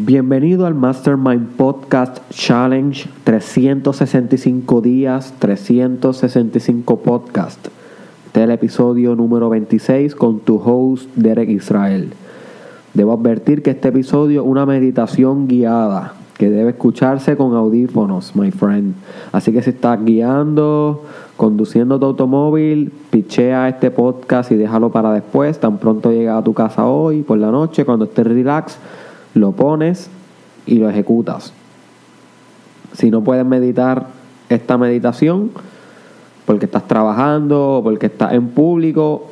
Bienvenido al Mastermind Podcast Challenge 365 días, 365 podcast. Este es el episodio número 26 con tu host Derek Israel. Debo advertir que este episodio es una meditación guiada que debe escucharse con audífonos, my friend. Así que si estás guiando, conduciendo tu automóvil, pichea este podcast y déjalo para después. Tan pronto llega a tu casa hoy, por la noche, cuando estés relax lo pones y lo ejecutas. Si no puedes meditar esta meditación, porque estás trabajando porque estás en público,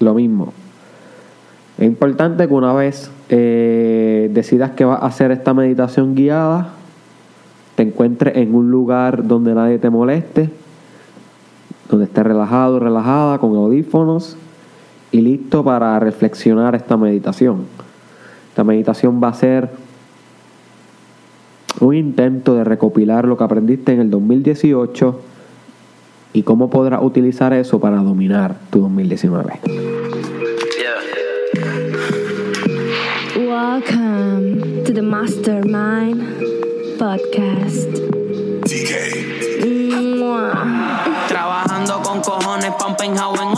lo mismo. Es importante que una vez eh, decidas que vas a hacer esta meditación guiada, te encuentres en un lugar donde nadie te moleste, donde estés relajado, relajada, con audífonos y listo para reflexionar esta meditación. Esta meditación va a ser un intento de recopilar lo que aprendiste en el 2018 y cómo podrás utilizar eso para dominar tu 2019. Welcome to the Mastermind Podcast. Trabajando con cojones, pumping how.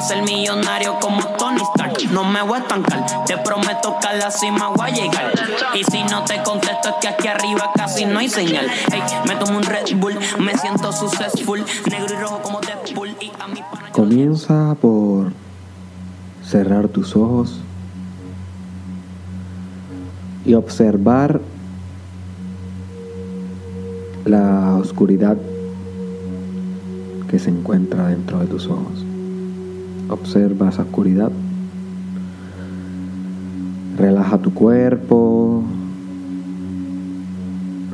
Ser millonario como Tony Stark. No me voy a estancar, te prometo que a la cima voy a llegar. Y si no te contesto es que aquí arriba casi no hay señal. Hey, me tomo un Red Bull, me siento successful. Negro y rojo como Deadpool. Y a mi pana- Comienza por cerrar tus ojos y observar la oscuridad que se encuentra dentro de tus ojos. Observa esa oscuridad. Relaja tu cuerpo.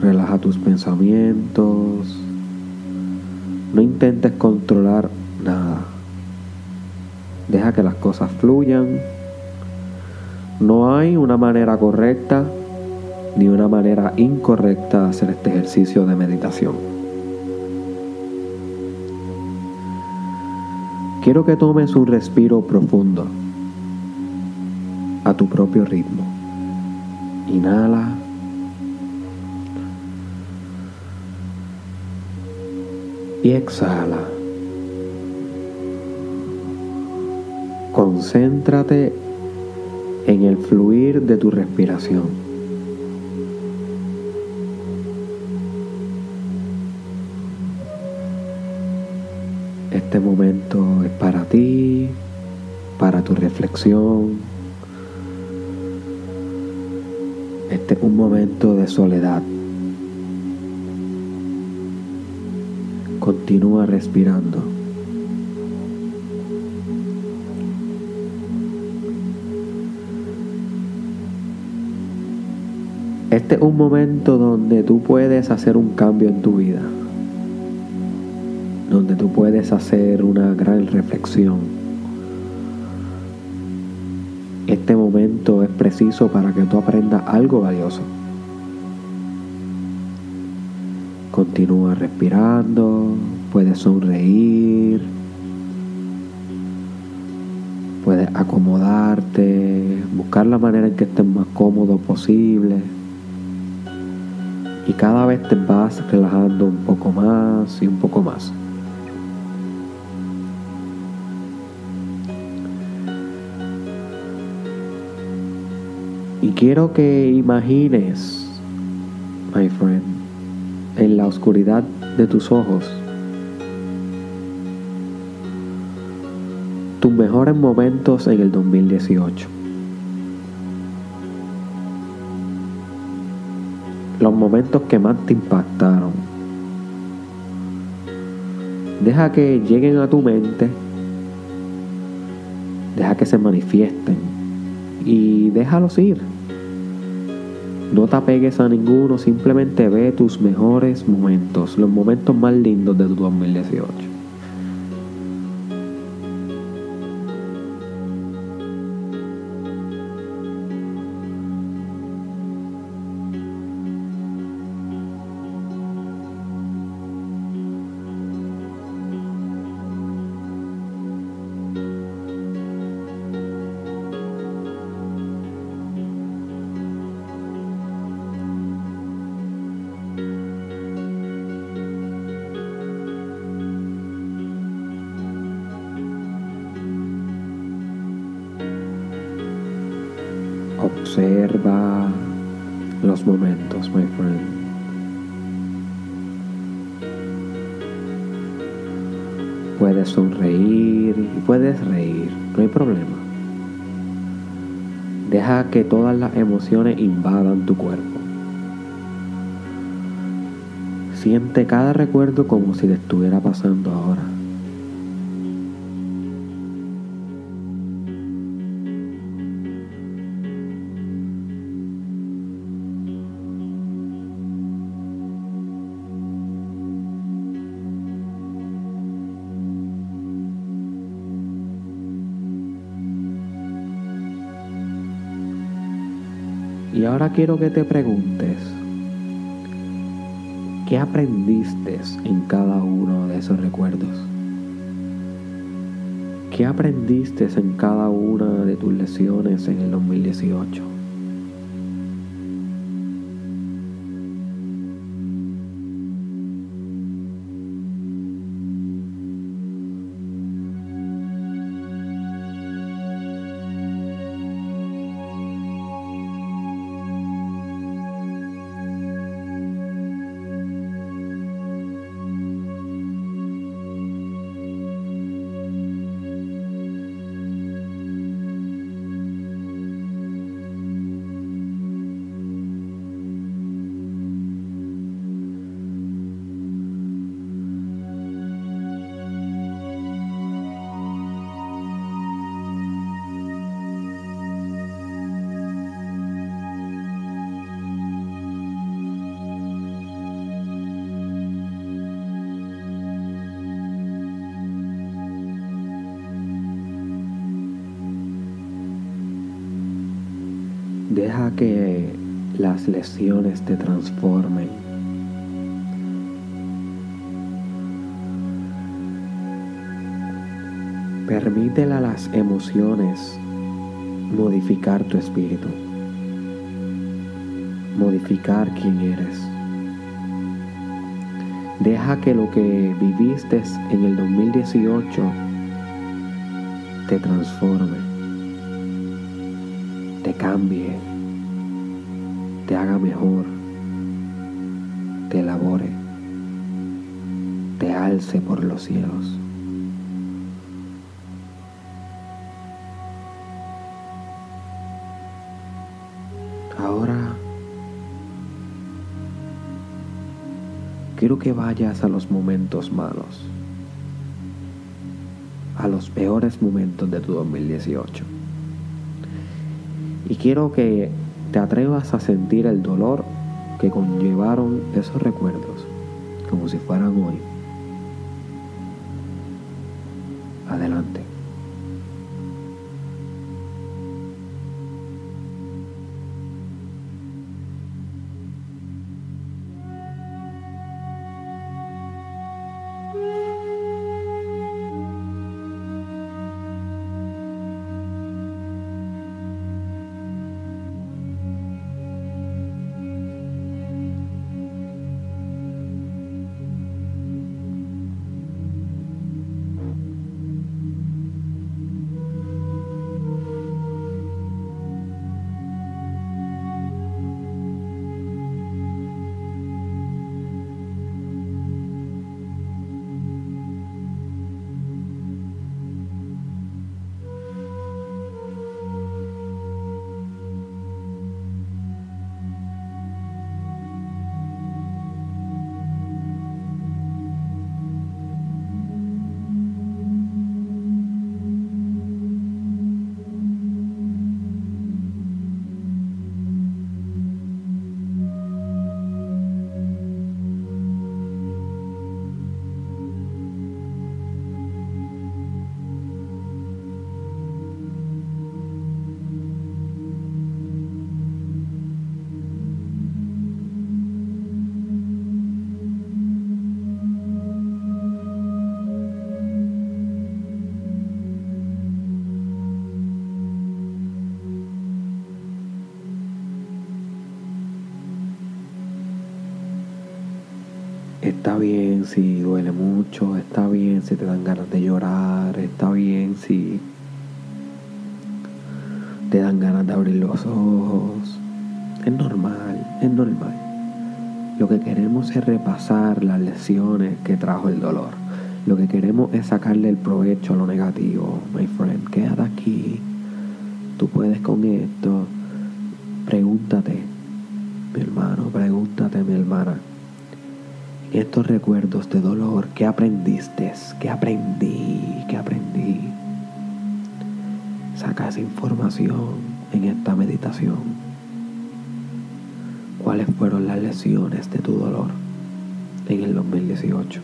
Relaja tus pensamientos. No intentes controlar nada. Deja que las cosas fluyan. No hay una manera correcta ni una manera incorrecta de hacer este ejercicio de meditación. Quiero que tomes un respiro profundo a tu propio ritmo. Inhala. Y exhala. Concéntrate en el fluir de tu respiración. Este momento es para ti, para tu reflexión. Este es un momento de soledad. Continúa respirando. Este es un momento donde tú puedes hacer un cambio en tu vida, puedes hacer una gran reflexión. Este momento es preciso para que tú aprendas algo valioso. Continúa respirando, puedes sonreír, puedes acomodarte, buscar la manera en que estés más cómodo posible. Y cada vez te vas relajando un poco más y un poco más. Quiero que imagines, my friend, en la oscuridad de tus ojos, tus mejores momentos en el 2018. Los momentos que más te impactaron. Deja que lleguen a tu mente. Deja que se manifiesten. Y déjalos ir. No te apegues a ninguno, simplemente ve tus mejores momentos, los momentos más lindos de tu 2018. Observa los momentos, my friend. Puedes sonreír y puedes reír, no hay problema. Deja que todas las emociones invadan tu cuerpo. Siente cada recuerdo como si te estuviera pasando ahora. Y ahora quiero que te preguntes, ¿qué aprendiste en cada uno de esos recuerdos? ¿Qué aprendiste en cada una de tus lesiones en el 2018? Deja que las lesiones te transformen. Permítele a las emociones modificar tu espíritu, modificar quién eres. Deja que lo que viviste en el 2018 te transforme, te cambie, te haga mejor, te elabore, te alce por los cielos. Ahora quiero que vayas a los momentos malos, a los peores momentos de tu 2018. Y quiero que te atrevas a sentir el dolor que conllevaron esos recuerdos, como si fueran hoy. Está bien si duele mucho, está bien si te dan ganas de llorar, está bien si te dan ganas de abrir los ojos. Es normal, es normal. Lo que queremos es repasar las lesiones que trajo el dolor. Lo que queremos es sacarle el provecho a lo negativo. My friend, quédate aquí. Tú puedes con esto. Pregúntate, mi hermano, pregúntate, mi hermana. Estos recuerdos de dolor, ¿qué aprendiste? ¿Qué aprendí? ¿Qué aprendí? Saca esa información en esta meditación. ¿Cuáles fueron las lesiones de tu dolor en el 2018?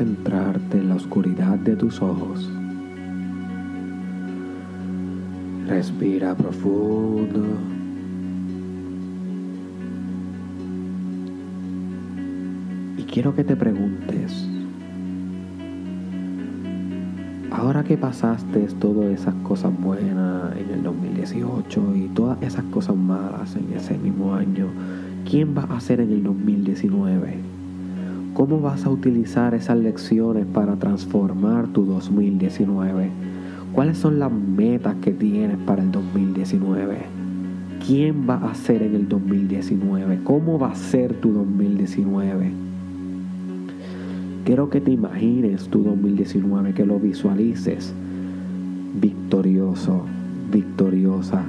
Concentrarte en la oscuridad de tus ojos. Respira profundo. Y quiero que te preguntes, ahora que pasaste todas esas cosas buenas en el 2018 y todas esas cosas malas en ese mismo año, ¿quién vas a ser en el 2019? ¿Cómo vas a utilizar esas lecciones para transformar tu 2019? ¿Cuáles son las metas que tienes para el 2019? ¿Quién va a ser en el 2019? ¿Cómo va a ser tu 2019? Quiero que te imagines tu 2019, que lo visualices victorioso, victoriosa.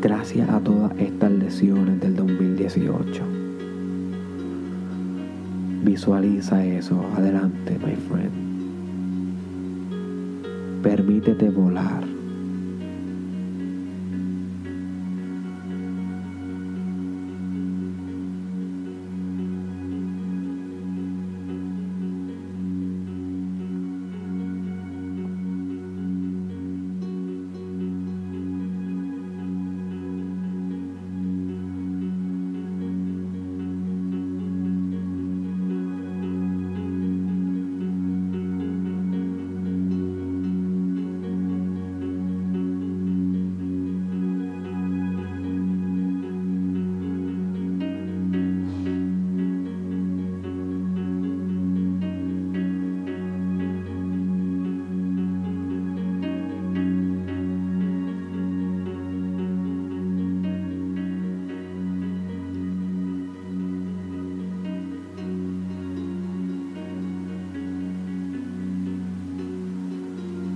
Gracias a todas estas lesiones del 2018. Visualiza eso. Adelante, my friend. Permítete volar.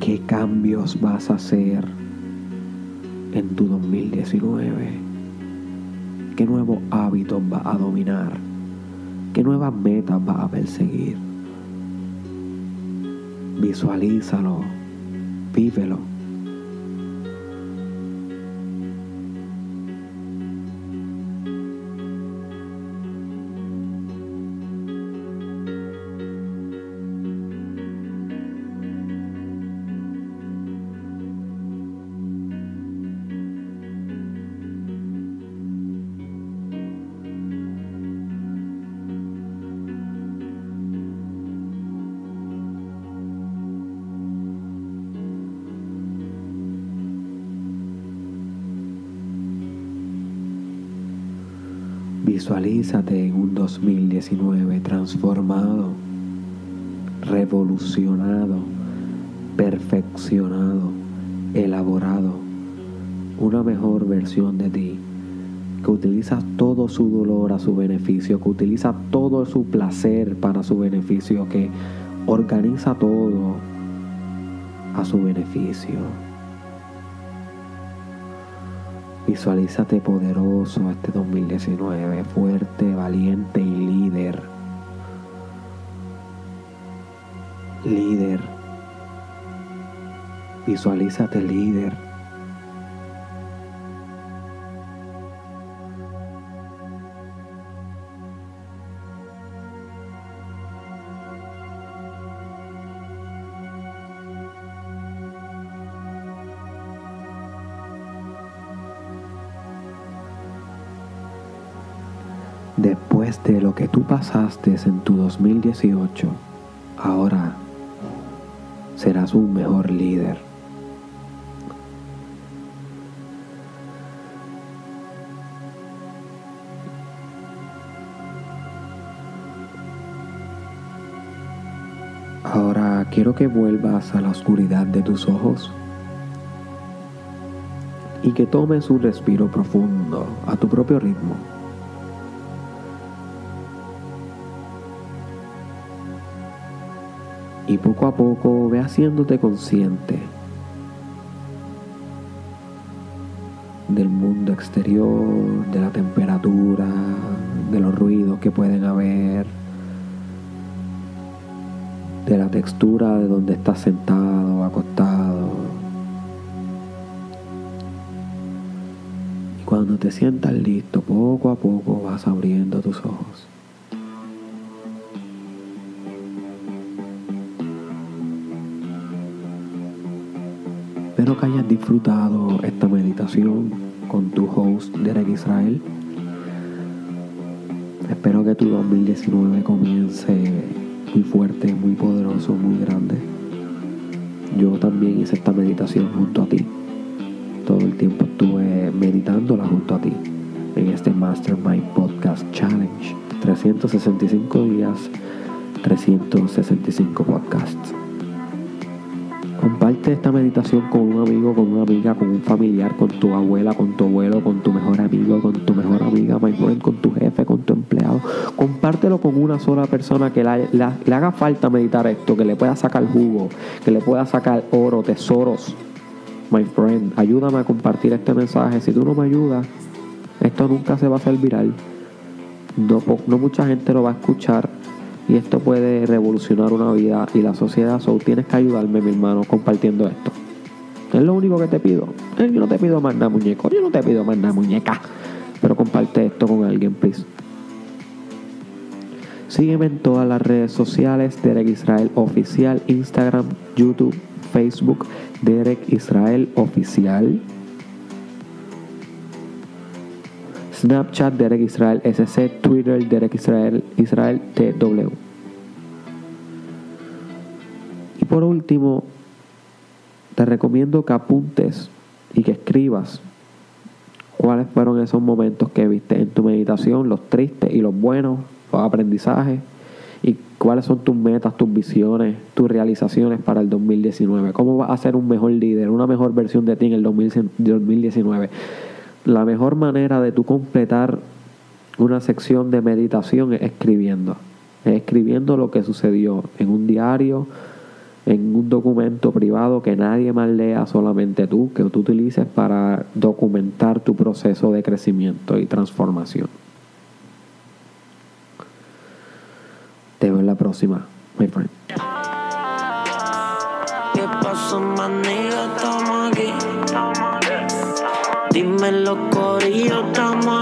¿Qué cambios vas a hacer en tu 2019? ¿Qué nuevos hábitos vas a dominar? ¿Qué nuevas metas vas a perseguir? Visualízalo, vívelo. Visualízate en un 2019 transformado, revolucionado, perfeccionado, elaborado, una mejor versión de ti, que utiliza todo su dolor a su beneficio, que utiliza todo su placer para su beneficio, que organiza todo a su beneficio. Visualízate poderoso este 2019, fuerte, valiente y líder. Líder. Visualízate líder. Después de lo que tú pasaste en tu 2018, ahora serás un mejor líder. Ahora quiero que vuelvas a la oscuridad de tus ojos y que tomes un respiro profundo a tu propio ritmo. Y poco a poco ve haciéndote consciente del mundo exterior, de la temperatura, de los ruidos que pueden haber, de la textura de donde estás sentado acostado. Y cuando te sientas listo, poco a poco vas abriendo tus ojos. Espero que hayas disfrutado esta meditación con tu host Derek Israel. Espero que tu 2019 comience muy fuerte, muy poderoso, muy grande. Yo también hice esta meditación junto a ti. Todo el tiempo estuve meditándola junto a ti en este Mastermind Podcast Challenge. 365 días, 365 podcasts. Comparte esta meditación con un amigo, con una amiga, con un familiar, con tu abuela, con tu abuelo, con tu mejor amigo, con tu mejor amiga, my friend, con tu jefe, con tu empleado. Compártelo con una sola persona que le haga falta meditar esto, que le pueda sacar jugo, que le pueda sacar oro, tesoros. My friend, ayúdame a compartir este mensaje. Si tú no me ayudas, esto nunca se va a hacer viral. No, no mucha gente lo va a escuchar y esto puede revolucionar una vida y la sociedad. So, tienes que ayudarme, mi hermano, compartiendo esto. Es lo único que te pido. Eh, yo no te pido más nada, muñeco. Yo no te pido más nada, muñeca. Pero comparte esto con alguien, please. Sígueme en todas las redes sociales, Derek Israel Oficial, Instagram, YouTube, Facebook, Derek Israel Oficial. Snapchat Derek Israel SC, Twitter Derek Israel Israel TW. Y por último, te recomiendo que apuntes y que escribas cuáles fueron esos momentos que viste en tu meditación, los tristes y los buenos, los aprendizajes y cuáles son tus metas, tus visiones, tus realizaciones para el 2019. ¿Cómo vas a ser un mejor líder, una mejor versión de ti en el 2019? La mejor manera de tú completar una sección de meditación es escribiendo. Es escribiendo lo que sucedió en un diario, en un documento privado que nadie más lea, solamente tú, que tú utilices para documentar tu proceso de crecimiento y transformación. Te veo en la próxima, my friend. ¿Qué Dime los corillos, estamos.